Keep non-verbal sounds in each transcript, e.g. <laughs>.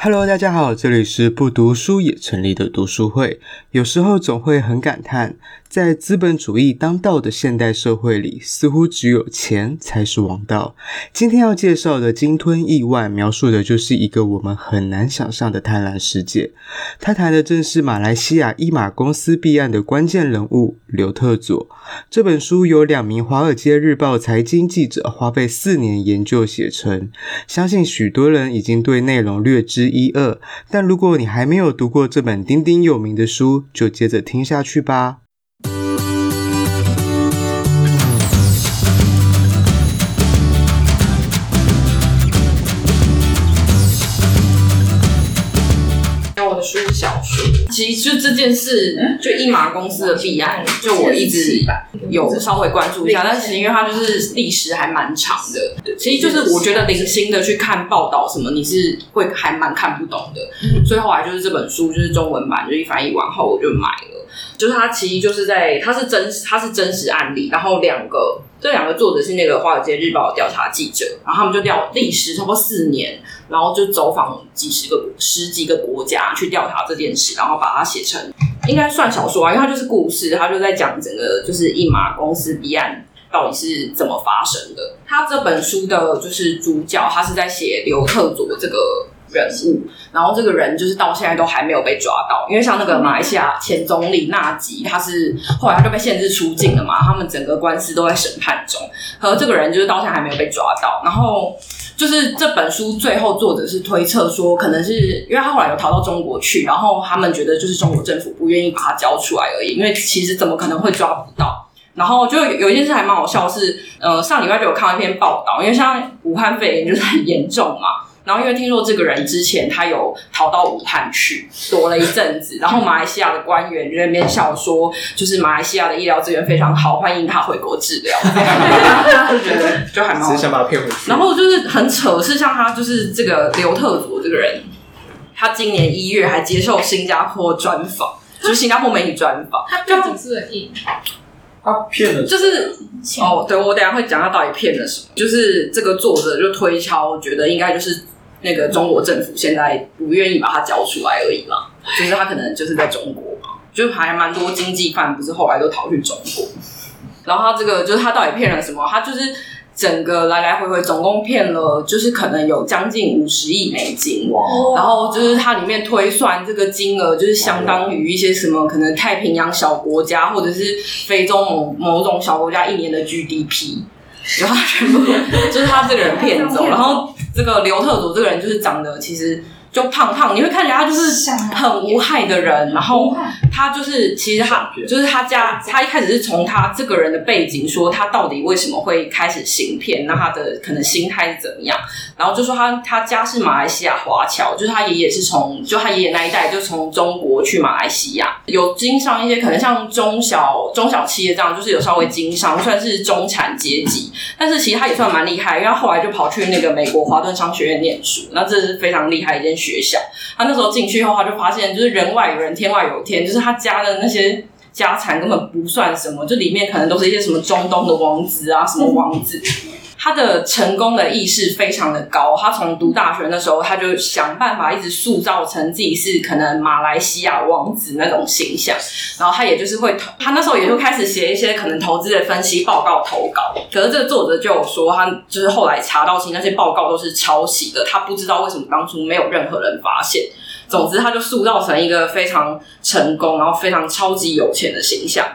Hello，大家好，这里是不读书也成立的读书会。有时候总会很感叹，在资本主义当道的现代社会里，似乎只有钱才是王道。今天要介绍的《鲸吞亿万》，描述的就是一个我们很难想象的贪婪世界。他谈的正是马来西亚一马公司弊案的关键人物刘特佐。这本书由两名《华尔街日报》财经记者花费四年研究写成，相信许多人已经对内容略知一二，但如果你还没有读过这本鼎鼎有名的书，就接着听下去吧。书是小说，其实就这件事，就一马公司的弊案，就我一直有稍微关注一下，但是因为它就是历史还蛮长的，其实就是我觉得零星的去看报道什么，你是会还蛮看不懂的，所以后来就是这本书就是中文版就一翻译完后我就买了，就是它其实就是在它是真实它是真实案例，然后两个。这两个作者是那个《华尔街日报》的调查记者，然后他们就调历时差不多四年，然后就走访几十个、十几个国家去调查这件事，然后把它写成应该算小说啊，因为它就是故事，它就在讲整个就是一马公司弊案到底是怎么发生的。他这本书的就是主角，他是在写刘特佐这个。人物，然后这个人就是到现在都还没有被抓到，因为像那个马来西亚前总理纳吉，他是后来他就被限制出境了嘛，他们整个官司都在审判中，和这个人就是到现在还没有被抓到。然后就是这本书最后作者是推测说，可能是因为他后来有逃到中国去，然后他们觉得就是中国政府不愿意把他交出来而已，因为其实怎么可能会抓不到？然后就有，一件事还蛮好笑是，是呃上礼拜就有看到一篇报道，因为像武汉肺炎就是很严重嘛。然后因为听说这个人之前他有逃到武汉去躲了一阵子，<laughs> 然后马来西亚的官员就在那边笑说，就是马来西亚的医疗资源非常好，欢迎他回国治疗。就觉得就还蛮好，只是想把他骗回去。然后就是很扯，是像他就是这个刘特佐这个人，他今年一月还接受新加坡专访，<gasps> 就是新加坡媒体专访，他背景是很硬。他骗了，就是哦，对，我等下会讲他到底骗了什么。就是这个作者就推敲，觉得应该就是。那个中国政府现在不愿意把它交出来而已嘛，就是他可能就是在中国嘛，就还蛮多经济犯不是后来都逃去中国，然后他这个就是他到底骗了什么？他就是整个来来回回总共骗了，就是可能有将近五十亿美金，然后就是它里面推算这个金额，就是相当于一些什么可能太平洋小国家或者是非洲某某种小国家一年的 GDP，然后他全部就是他这个人骗走，<laughs> 然后。这个刘特佐这个人就是长得其实就胖胖，你会看起来他就是很无害的人，然后他就是其实他就是他家，他一开始是从他这个人的背景说他到底为什么会开始行骗，那他的可能心态是怎么样，然后就说他他家是马来西亚华侨，就是他爷爷是从就他爷爷那一代就从中国去马来西亚，有经商一些可能像中小中小企业这样，就是有稍微经商，算是中产阶级，但是其实他也算蛮厉害，因为他后来就跑去那个美国华顿商学院念书，那这是非常厉害的一间。学校，他那时候进去后，他就发现就是人外有人，天外有天，就是他他家的那些家产根本不算什么，就里面可能都是一些什么中东的王子啊，什么王子。他的成功的意识非常的高，他从读大学的时候，他就想办法一直塑造成自己是可能马来西亚王子那种形象，然后他也就是会投，他那时候也就开始写一些可能投资的分析报告投稿。可是这个作者就有说，他就是后来查到其实那些报告都是抄袭的，他不知道为什么当初没有任何人发现。总之，他就塑造成一个非常成功，然后非常超级有钱的形象。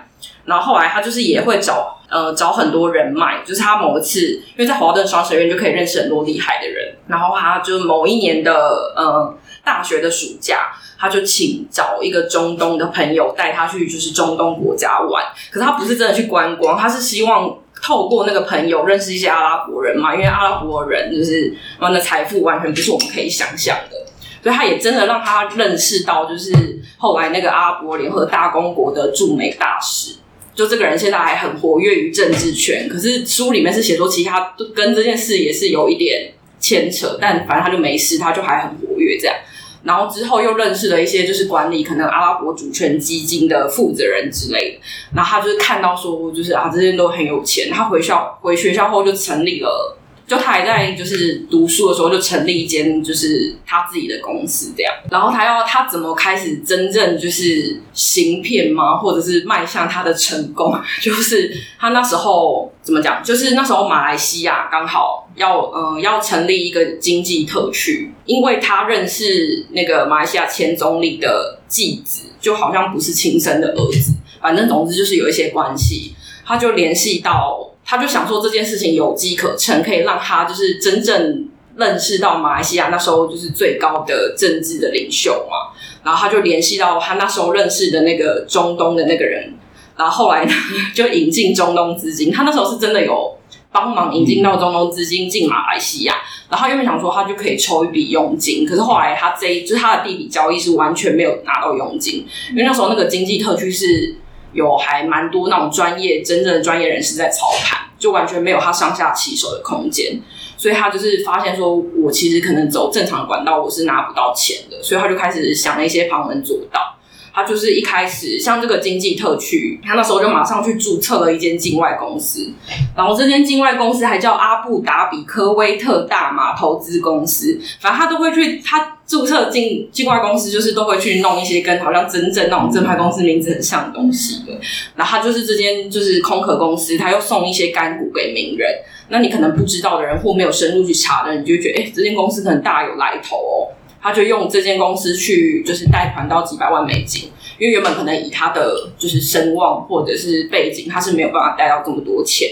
然后后来他就是也会找。呃，找很多人脉，就是他某一次，因为在华顿商学院就可以认识很多厉害的人，然后他就某一年的呃大学的暑假，他就请找一个中东的朋友带他去，就是中东国家玩。可是他不是真的去观光，他是希望透过那个朋友认识一些阿拉伯人嘛，因为阿拉伯人就是他们的财富完全不是我们可以想象的，所以他也真的让他认识到，就是后来那个阿拉伯联合大公国的驻美大使。就这个人现在还很活跃于政治圈，可是书里面是写说，其他跟这件事也是有一点牵扯，但反正他就没事，他就还很活跃这样。然后之后又认识了一些就是管理可能阿拉伯主权基金的负责人之类的，然后他就是看到说，就是啊这些人都很有钱，他回校回学校后就成立了就他还在就是读书的时候就成立一间就是他自己的公司这样，然后他要他怎么开始真正就是行骗吗？或者是迈向他的成功？就是他那时候怎么讲？就是那时候马来西亚刚好要呃要成立一个经济特区，因为他认识那个马来西亚前总理的继子，就好像不是亲生的儿子，反正总之就是有一些关系，他就联系到。他就想说这件事情有机可乘，可以让他就是真正认识到马来西亚那时候就是最高的政治的领袖嘛。然后他就联系到他那时候认识的那个中东的那个人，然后后来呢 <laughs> 就引进中东资金。他那时候是真的有帮忙引进到中东资金进马来西亚。然后他原本想说他就可以抽一笔佣金，可是后来他这一就是他的第一笔交易是完全没有拿到佣金，因为那时候那个经济特区是。有还蛮多那种专业、真正的专业人士在操盘，就完全没有他上下其手的空间，所以他就是发现说，我其实可能走正常管道，我是拿不到钱的，所以他就开始想了一些旁门左道。他就是一开始像这个经济特区，他那时候就马上去注册了一间境外公司，然后这间境外公司还叫阿布达比科威特大马投资公司，反正他都会去，他注册境境外公司就是都会去弄一些跟好像真正那种正牌公司名字很像的东西的。然后他就是这间就是空壳公司，他又送一些干股给名人，那你可能不知道的人或没有深入去查的人，你就觉得哎，这间公司可能大有来头哦。他就用这间公司去，就是贷款到几百万美金，因为原本可能以他的就是声望或者是背景，他是没有办法贷到这么多钱。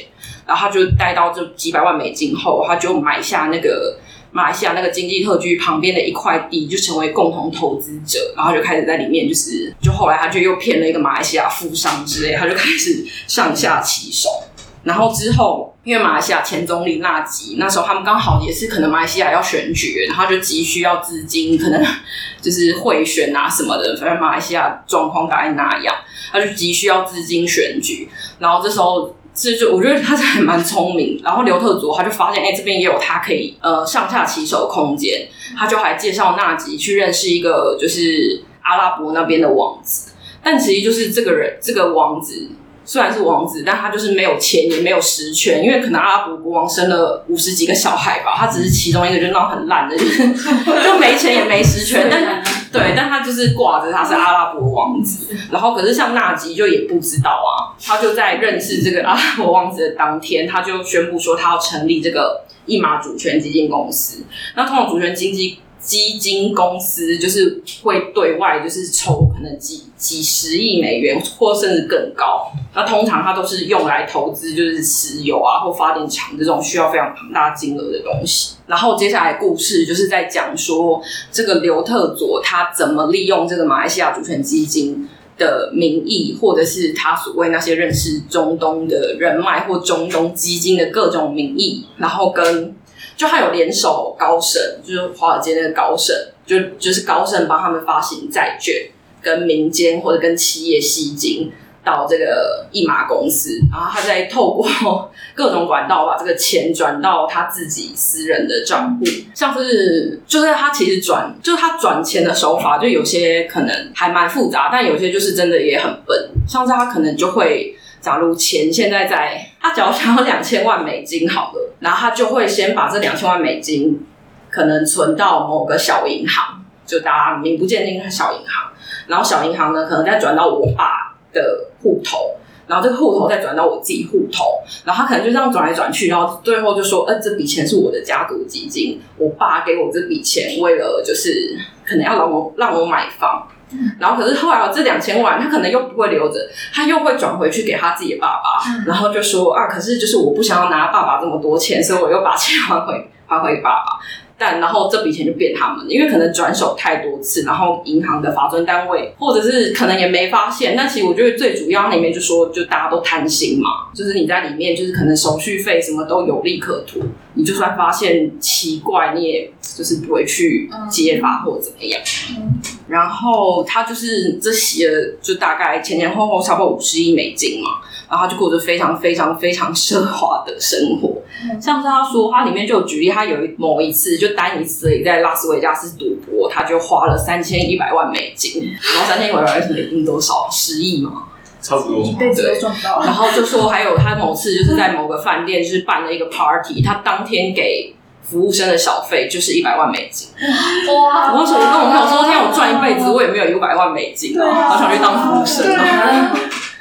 然后他就贷到这几百万美金后，他就买下那个马来西亚那个经济特区旁边的一块地，就成为共同投资者。然后就开始在里面，就是就后来他就又骗了一个马来西亚富商之类，他就开始上下其手。然后之后，因为马来西亚前总理纳吉那时候他们刚好也是可能马来西亚要选举，然后就急需要资金，可能就是贿选啊什么的，反正马来西亚状况大概那样，他就急需要资金选举。然后这时候，这就我觉得他是还蛮聪明。然后刘特佐他就发现，哎，这边也有他可以呃上下其手的空间，他就还介绍纳吉去认识一个就是阿拉伯那边的王子，但其实就是这个人这个王子。虽然是王子，但他就是没有钱，也没有实权，因为可能阿拉伯国王生了五十几个小孩吧，他只是其中一个，就那种很烂的，就 <laughs> 是就没钱也没实权，但对，但他就是挂着他是阿拉伯王子，然后可是像纳吉就也不知道啊，他就在认识这个阿拉伯王子的当天，他就宣布说他要成立这个一马主权基金公司，那通常主权经济。基金公司就是会对外就是抽可能几几十亿美元，或甚至更高。那通常它都是用来投资，就是石油啊或发电厂这种需要非常庞大金额的东西。然后接下来故事就是在讲说，这个刘特佐他怎么利用这个马来西亚主权基金的名义，或者是他所谓那些认识中东的人脉或中东基金的各种名义，然后跟。就他有联手高盛，就是华尔街那个高盛，就就是高盛帮他们发行债券，跟民间或者跟企业吸金到这个一马公司，然后他再透过 <laughs> 各种管道把这个钱转到他自己私人的账户，像是就是他其实转，就是他转钱的手法，就有些可能还蛮复杂，但有些就是真的也很笨，像是他可能就会。假如钱现在在他假如想要两千万美金好了，然后他就会先把这两千万美金可能存到某个小银行，就大家名不见经传小银行，然后小银行呢可能再转到我爸的户头，然后这个户头再转到我自己户头，然后他可能就这样转来转去，然后最后就说，呃，这笔钱是我的家族基金，我爸给我这笔钱，为了就是可能要让我让我买房。然后可是后来我这两千万，他可能又不会留着，他又会转回去给他自己的爸爸，然后就说啊，可是就是我不想要拿爸爸这么多钱，所以我又把钱 <laughs> 还回还回爸爸。但然后这笔钱就变他们，因为可能转手太多次，然后银行的法遵单位或者是可能也没发现。但其实我觉得最主要里面就说，就大家都贪心嘛，就是你在里面就是可能手续费什么都有利可图，你就算发现奇怪，你也就是不会去揭发或怎么样。然后他就是这些，就大概前前后后差不多五十亿美金嘛。然后他就过着非常非常非常奢华的生活，像是他说，他里面就有举例，他有一某一次就单一次在拉斯维加斯赌博，他就花了三千一百万美金，然后三千一百万美金多少？十亿嘛？差不多，一辈子都赚不到。然后就说还有他某次就是在某个饭店就是办了一个 party，他当天给服务生的小费就是一百万美金。哇！我说我跟我朋友说，天啊，我赚一辈子我也没有一百万美金啊，好想去当服务生啊。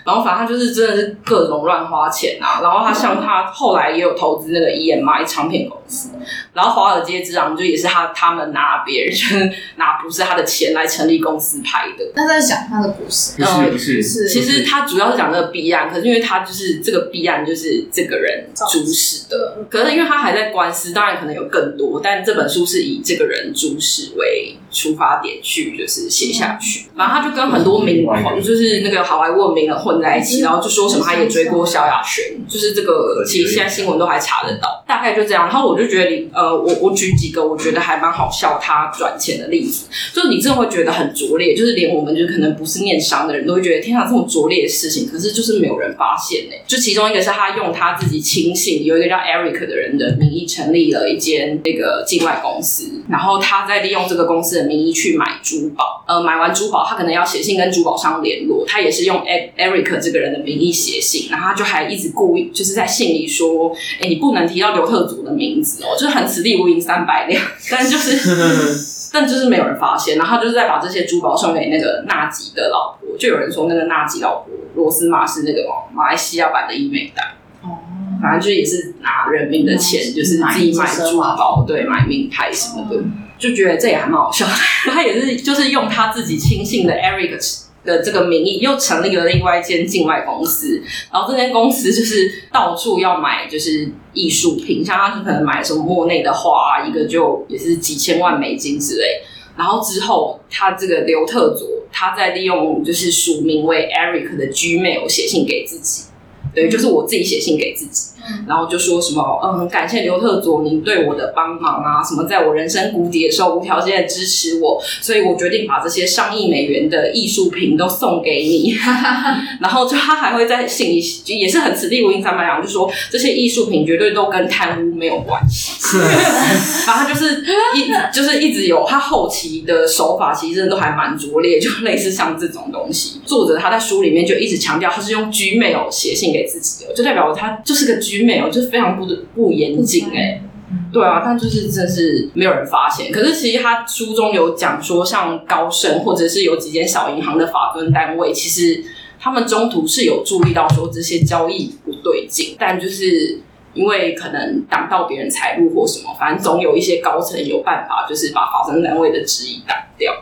然后反正他就是真的是各种乱花钱啊，然后他像他后来也有投资那个 EMI 唱片公司，然后华尔街之狼就也是他他们拿别人就是 <laughs> 拿不是他的钱来成立公司拍的。那在讲他的故事，不是不是，是其实他主要是讲这个弊案，可是因为他就是这个弊案就是这个人主使的，可是因为他还在官司，当然可能有更多，但这本书是以这个人主使为出发点去就是写下去，然后他就跟很多名就是那个好莱坞名人混在一起，然后就说什么他也追过萧亚轩，就是这个其实现在新闻都还查得到，大概就这样。然后我就觉得你呃，我我举几个我觉得还蛮好笑他赚钱的例子，就是你真的会觉得很拙劣，就是连我们就可能不是念商的人都会觉得天啊，这么拙劣的事情，可是就是没有人发现呢。就其中一个是他用他自己亲信有一个叫 Eric 的人的名义成立了一间那个境外公司，然后他在利用这个公司的名义去买珠宝，呃，买完珠宝他可能要写信跟珠宝商联络，他也是用 Eric 这个人的名义写信，然后他就还一直故意就是在信里说，哎，你不能提到刘特祖的名字哦，就是很此地无银三百两，<laughs> 但就是 <laughs> 但就是没有人发现，然后他就是在把这些珠宝送给那个纳吉的老婆，就有人说那个纳吉老婆罗斯玛是那个马来西亚版的伊美黛，哦，反正就也是拿人民的钱，就是自己买珠宝，对，买名牌什么的。就觉得这也还蛮好笑的，<laughs> 他也是就是用他自己亲信的 Eric 的这个名义，又成立了另外一间境外公司，然后这间公司就是到处要买就是艺术品，像他就可能买什么莫内的画啊，一个就也是几千万美金之类。然后之后他这个刘特佐，他在利用就是署名为 Eric 的 Gmail 写信给自己。对，就是我自己写信给自己，然后就说什么，嗯，很感谢刘特佐您对我的帮忙啊，什么在我人生谷底的时候无条件的支持我，所以我决定把这些上亿美元的艺术品都送给你。<laughs> 然后就他还会在信里，也是很此地无银三百两，就说这些艺术品绝对都跟贪污没有关系。<laughs> 然后他就是一就是一直有他后期的手法，其实真的都还蛮拙劣，就类似像这种东西。作者他在书里面就一直强调，他是用 Gmail 写信给。自己的就代表他就是个 Gmail，就是非常不不严谨哎，对啊，但就是真是没有人发现。可是其实他书中有讲说，像高盛或者是有几间小银行的法遵单位，其实他们中途是有注意到说这些交易不对劲，但就是因为可能挡到别人财路或什么，反正总有一些高层有办法，就是把法遵单位的质疑挡掉。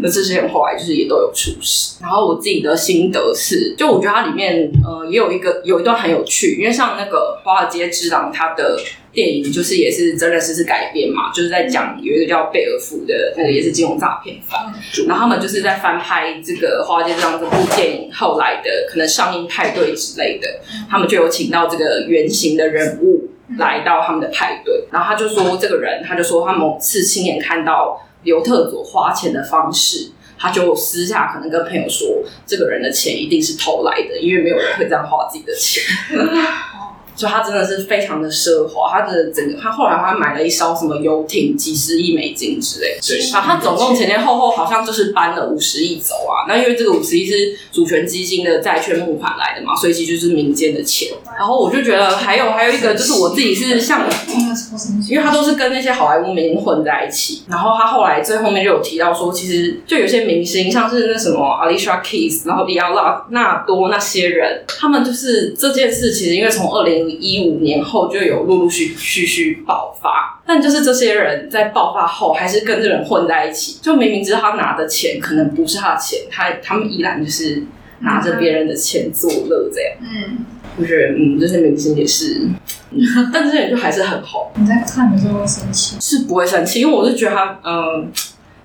那这些人后来就是也都有出事，然后我自己的心得是，就我觉得它里面呃也有一个有一段很有趣，因为像那个《华尔街之狼》它的电影就是也是真人实事改编嘛，就是在讲有一个叫贝尔福的那个也是金融诈骗犯，然后他们就是在翻拍这个《华尔街之狼》这部电影后来的可能上映派对之类的，他们就有请到这个原型的人物来到他们的派对，然后他就说这个人他就说他某次亲眼看到。刘特佐花钱的方式，他就私下可能跟朋友说，这个人的钱一定是偷来的，因为没有人会这样花自己的钱。<laughs> 就他真的是非常的奢华，他的整个他后来他买了一艘什么游艇，几十亿美金之类的。对，然后他总共前前后后好像就是搬了五十亿走啊。那因为这个五十亿是主权基金的债券募款来的嘛，所以其实就是民间的钱。然后我就觉得还有还有一个就是我自己是像，因为他都是跟那些好莱坞明星混在一起。然后他后来最后面就有提到说，其实就有些明星像是那什么 Alicia Keys，然后迪奥纳多那些人，他们就是这件事其实因为从二零。一五年后就有陆陆续续续爆发，但就是这些人在爆发后还是跟这人混在一起，就明明知道他拿的钱可能不是他的钱，他他们依然就是拿着别人的钱作乐这样。嗯，我觉得嗯，这些明星也是，嗯、但这些人就还是很红。你在看的时候会生气？是不会生气，因为我是觉得他嗯。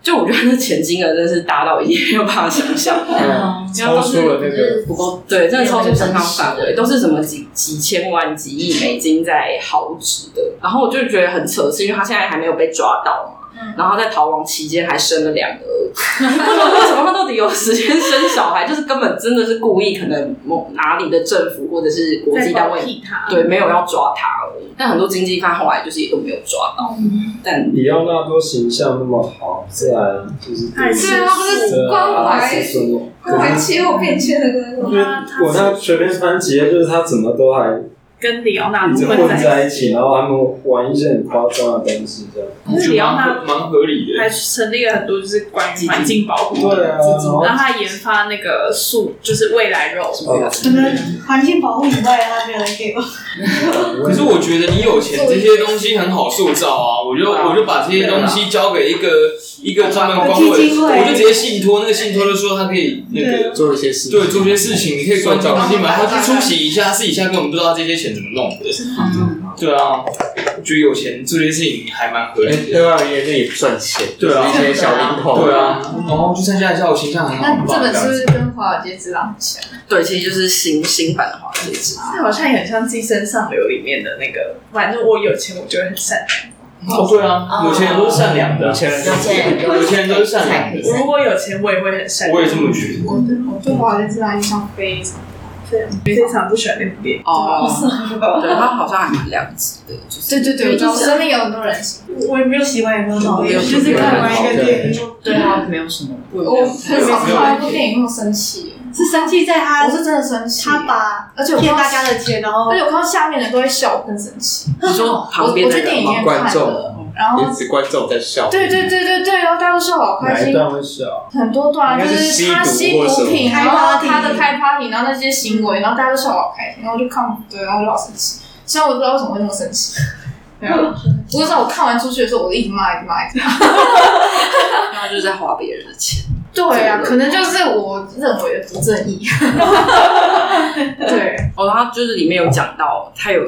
就我觉得那钱金额真的是大到已经没有办法想象，<laughs> <laughs> 超出了那个不够，对，真的超出正常范围，都是什么几几千万、几亿美金在豪掷的。然后我就觉得很扯，是因为他现在还没有被抓到嘛，然后在逃亡期间还生了两个儿子，不知道为什么他到底有时间生小孩，就是根本真的是故意，可能某哪里的政府或者是国际单位对没有要抓他而已。但很多经济犯后来就是也都没有抓到。但里奥纳多形象那么好，自然就是对啊，不是关怀关怀气候变迁的那种。我那随便翻几页，就是他怎么都还跟里奥纳一直多混在一起，然后他们玩一些很夸张的东西，这样。可是里奥纳蛮合理的。还成立了很多就是关于环境保护的，对啊，然后他研发那个素，就是未来肉。可能环境保护以外，他没有人给我。<laughs> 可是我觉得你有钱，这些东西很好塑造啊！我就我就把这些东西交给一个一个专门关会，我就直接信托，那个信托就说他可以那个做一些事，对，做些事情，你可以关进环境嘛，他去出席一下，私底下根本不知道这些钱怎么弄的。对啊，我觉得有钱做这件事情还蛮合理的。对啊，因为这也不赚钱，对啊，一些小零头。对啊，哦，去参加一下，我形象很好。那这本是不是跟华尔街之狼很像？对，其实就是新新版的华尔街之狼。这好像也很像《寄生上流》里面的那个，反正我有钱，我就会很善良。哦，对啊，有钱人都是善良的，有钱人有钱人都是善良的。如果有钱，我也会很善良。我也这么觉得。我对我对华尔街之狼印象非常。非常不喜欢那部电影。哦，<laughs> 对他好像还蛮两极的，就是对对对，我身边有很多人喜欢，我也没有喜欢，也没有讨厌，就是看完一个电影，对他，没有什么，我很少看完一部电影那么生气，是生气在他，我是真的生气，他把而且我骗大家的钱，然后而且我看到下面的人都会笑，我更生气。你说旁边我去电影院看的，然后一直观众在笑，对对对对对，然后大家都笑好开心，哪一段会笑？很多段就是他吸毒品，然后他的开 party，然后那些行为，然后大家都笑好开心，然后我就看，对，然后我就好生气。虽然我不知道为什么会那么生气，<laughs> 对啊，不过在我看完出去的时候，我一直骂，一直骂，一直骂，他就是在花别人的钱。对啊，可能就是我认为的不正义。<laughs> <laughs> 对，哦，他就是里面有讲到，他有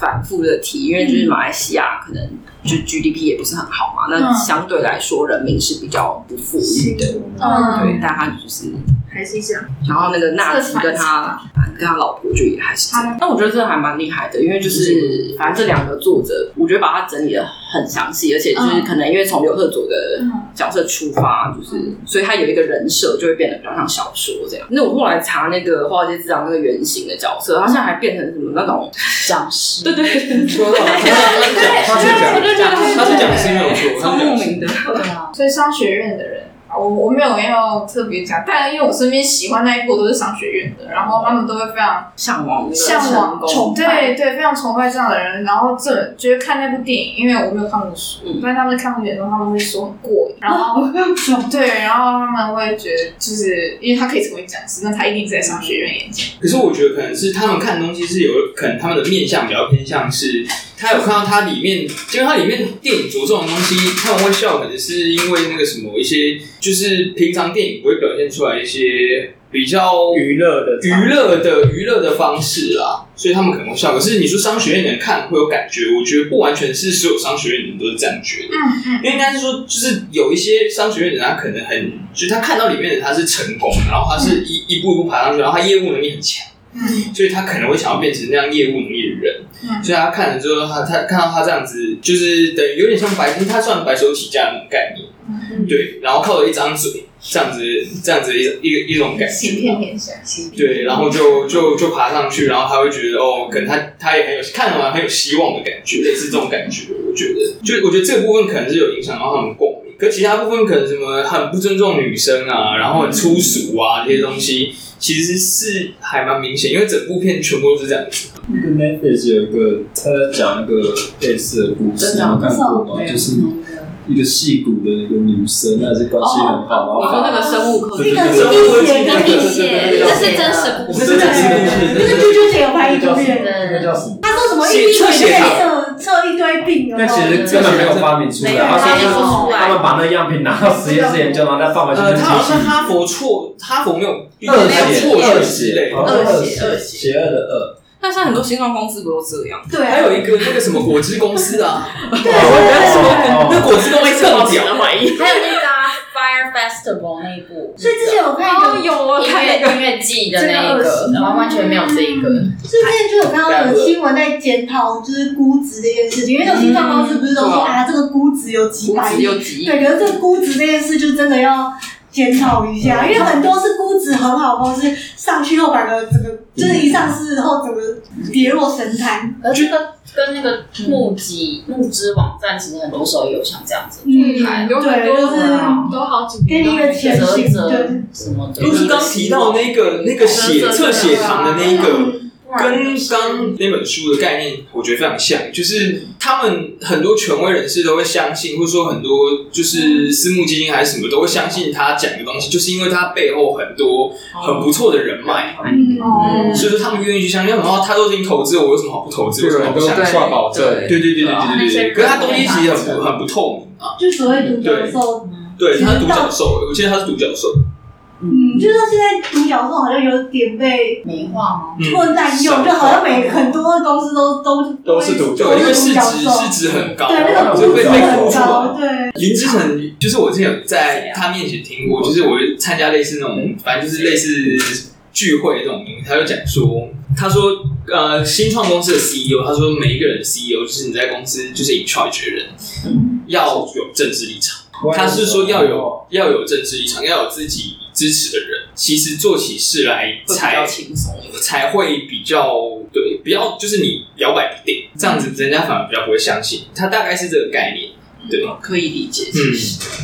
反复的提，因为就是马来西亚可能就 GDP 也不是很好嘛，那相对来说人民是比较不富裕的，嗯，对，但他就是还是这样。然后那个纳吉跟他跟他老婆就也还是这样，那我觉得这还蛮厉害的，因为就是反正这两个作者，我觉得把它整理的很详细，而且就是可能因为从刘特佐的角色出发，就是所以他有一个人设就会变得比较像小说这样。那我后来查那个华尔街之狼那个原型的角色，他现在还变成什么那种讲师？对对，说到他是讲，我就觉得他是讲师没有错，超莫名的，对啊，所以商学院的人。我我没有要特别讲，但因为我身边喜欢那一部都是商学院的，然后他们都会非常向往、向往、崇对对，非常崇拜这样的人。然后这就是看那部电影，因为我没有看过书，但他们看过电影的时候，他们会说很过瘾。然后 <laughs> 对，然后他们会觉得，就是因为他可以成为讲师，那他一定是在商学院演讲。可是我觉得可能是他们看的东西是有可能他们的面向比较偏向是，他有看到它里面，因为它里面电影着重的东西，他们会笑，可能是因为那个什么一些。就是平常电影不会表现出来一些比较娱乐的娱乐的娱乐的方式啦，所以他们可能会笑。可是你说商学院的人看会有感觉，我觉得不完全是所有商学院的人都是这样觉得。嗯嗯，因为应该是说，就是有一些商学院的人，他可能很，就是他看到里面的他是成功，然后他是一一步一步爬上去，然后他业务能力很强，嗯，所以他可能会想要变成那样业务能力的人。嗯，所以他看了之后，他他看到他这样子，就是等于有点像白，他算白手起家那种概念。对，然后靠着一张嘴，这样子，这样子一一个一种感觉，行骗天下，对，然后就就就爬上去，然后他会觉得哦，可能他他也很有看完很有希望的感觉，类似这种感觉，我觉得，就我觉得这个部分可能是有影响到他们共鸣，可其他部分可能什么很不尊重女生啊，然后很粗俗啊这些东西，其实是还蛮明显，因为整部片全部都是这样子。那个 Netflix 有一个他在讲那个类似的故事，你有看过吗？就是。一个戏骨的一个女生，那是关系很好。你说那个生物科技，那个是蜜血跟蜜血，那是真实故事。那个啾啾姐有拍一部片，那个叫什么？他说什么？一滴血测测一堆病。那其实根本没有发明出来，他说他们把那样品拿到实验室研究，然后再放回去。他好像哈佛错，哈佛没有恶血，恶血，恶血，恶血，邪恶的恶。但是很多新创公司不都这样？对，还有一个那个什么果汁公司啊，<laughs> 对，那果汁公司更屌。还有那个 Fire Festival 那一部，所以之前我看一个音乐音乐季的那一个，然后完全没有这一个。之前就有看到有新闻在检讨，就是估值这件事情，因为那种新创公司不是都说啊，这个估值有几百亿，对，可是这个估值这件事就真的要。检讨一下，因为很多是估值很好，公司上去后，把个整个就是一上市后，整个跌落神坛。而这个跟那个募集募资网站，其实很多时候有像这样子嗯，状态，有很多是都好几给你一个前行，对，什么的。就是刚提到那个那个血测血糖的那一个。跟刚那本书的概念，我觉得非常像，就是他们很多权威人士都会相信，或者说很多就是私募基金还是什么都会相信他讲的东西，就是因为他背后很多很不错的人脉，嗯，所以说他们愿意去相信。然后他都已经投资了，我有什么好不投资？为什么不相信？保证，对对对对对对对。可是他东西其实很不很不透明啊。就所谓独角兽，对，他是独角兽，我记得他是独角兽。嗯，就是说现在独角兽好像有点被美化吗？或滥用，就好像每很多公司都都都是独角兽，因为市值市值很高，对，那个估值很高，对。林志成就是我之前有在他面前听过，就是我参加类似那种，反正就是类似聚会这种东西，他就讲说，他说呃，新创公司的 CEO，他说每一个人的 CEO 就是你在公司就是 in charge 的人，要有政治立场，他是说要有要有政治立场，要有自己。支持的人，其实做起事来才轻松，才会比较对，不要就是你摇摆不定，这样子人家反而比较不会相信。他大概是这个概念，对，可以理解。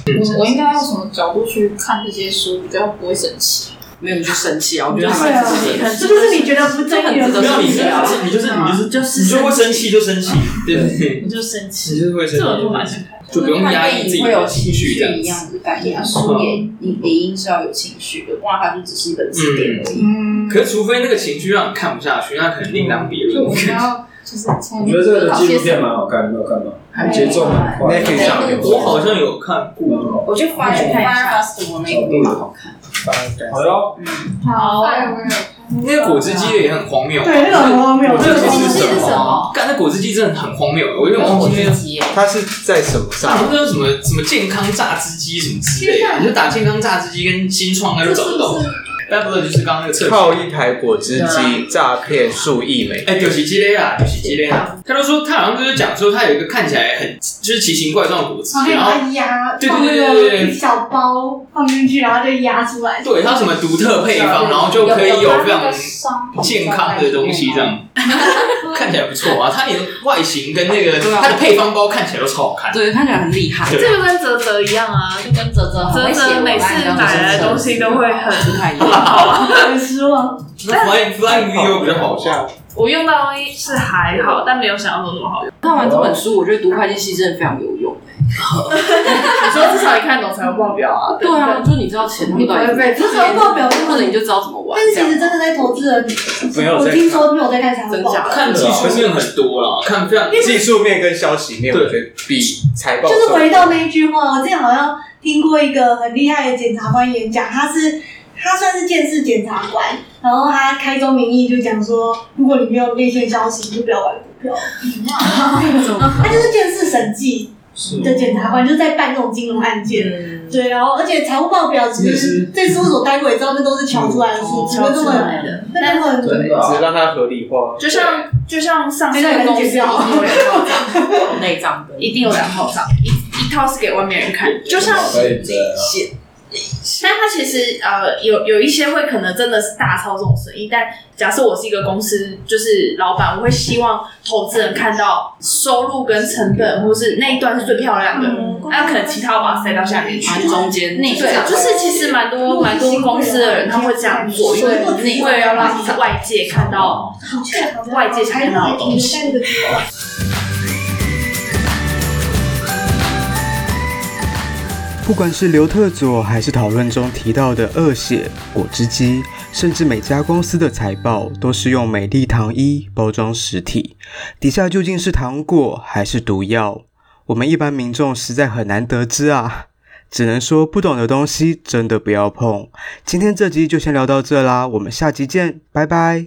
嗯，我我应该用什么角度去看这些书，比较不会生气？没有去生气啊，我觉得是啊，是不是你觉得不正义的？没有，你是你就是你就是你就会生气就生气，对不对？你就生气，你就会生气，就不用压抑自己的情绪，这样一样的概念。书也你理应是要有情绪的，不然它就只是一本字典而已。嗯，可是除非那个情绪让你看不下去，那可能另当别论。我们要就是我觉得这个纪录片蛮好看，你有看吗？节奏很快。我好像有看过，我觉得《Fire Fire Festival》那个蛮好看。好哟，好，那个果汁机也很荒谬。对，那个很荒谬。这个是什么？干，那果汁机真的很荒谬。我有点忘记了。它是在什么上？不知道什么什么健康榨汁机什么之类的，你就打健康榨汁机跟新创，那就找得到。但不知道就是刚刚那个测靠一台果汁机诈骗数亿美。哎，就是这类啊，就是这类啊。他就说他好像就是讲说他有一个看起来很就是奇形怪状的果汁机，然后压，对对对对对，一小包放进去，然后就压出来。对，它什么独特配方，然后就可以有非常健康的东西，这样 <laughs> 看起来不错啊。它连外形跟那个它的配方包看起来都超好看，对，看起来很厉害。这个跟泽泽一样啊，就跟泽泽泽泽每次买来的东西都会很不太一样。很失望。Flying Flying V 比较好笑。我用到东西是还好，但没有想象中那么好用。看完这本书，我觉得读会计系真的非常有用。<laughs> 你说至少你看懂财务报表啊？对啊，就你知道钱会到底。对，财务报表或者你就知道怎么玩。但是其实真的在投资人，我听说没有在看财务报表，看技术面很多了，看非常技术面跟消息面，我觉得比财报。就是回到那一句话，我之前好像听过一个很厉害的检察官演讲，他是。他算是见识检察官，然后他开宗明义就讲说，如果你没有内线消息，你就不要玩股票。<laughs> 他就是见识审计的检察官，就是在办这种金融案件。嗯、对，然后而且财务报表其实在事务所待过，也知道那都是乔出来的数字，那根本那根本只是让它合理化。就像就像上市的公司 <laughs> 一定有两套账，内账的一定有两套账，一一套是给外面人看，就像。<laughs> 但他其实呃有有一些会可能真的是大操这种生意，但假设我是一个公司，就是老板，我会希望投资人看到收入跟成本，或是那一段是最漂亮的，那、嗯、可能其他我把它塞到下面去，中间那对，就是其实蛮多蛮多公司的人他会这样做，因为为了要让外界看到看外界看到的东西。不管是刘特佐，还是讨论中提到的恶血果汁机，甚至每家公司的财报都是用美丽糖衣包装实体，底下究竟是糖果还是毒药，我们一般民众实在很难得知啊！只能说不懂的东西真的不要碰。今天这集就先聊到这啦，我们下集见，拜拜。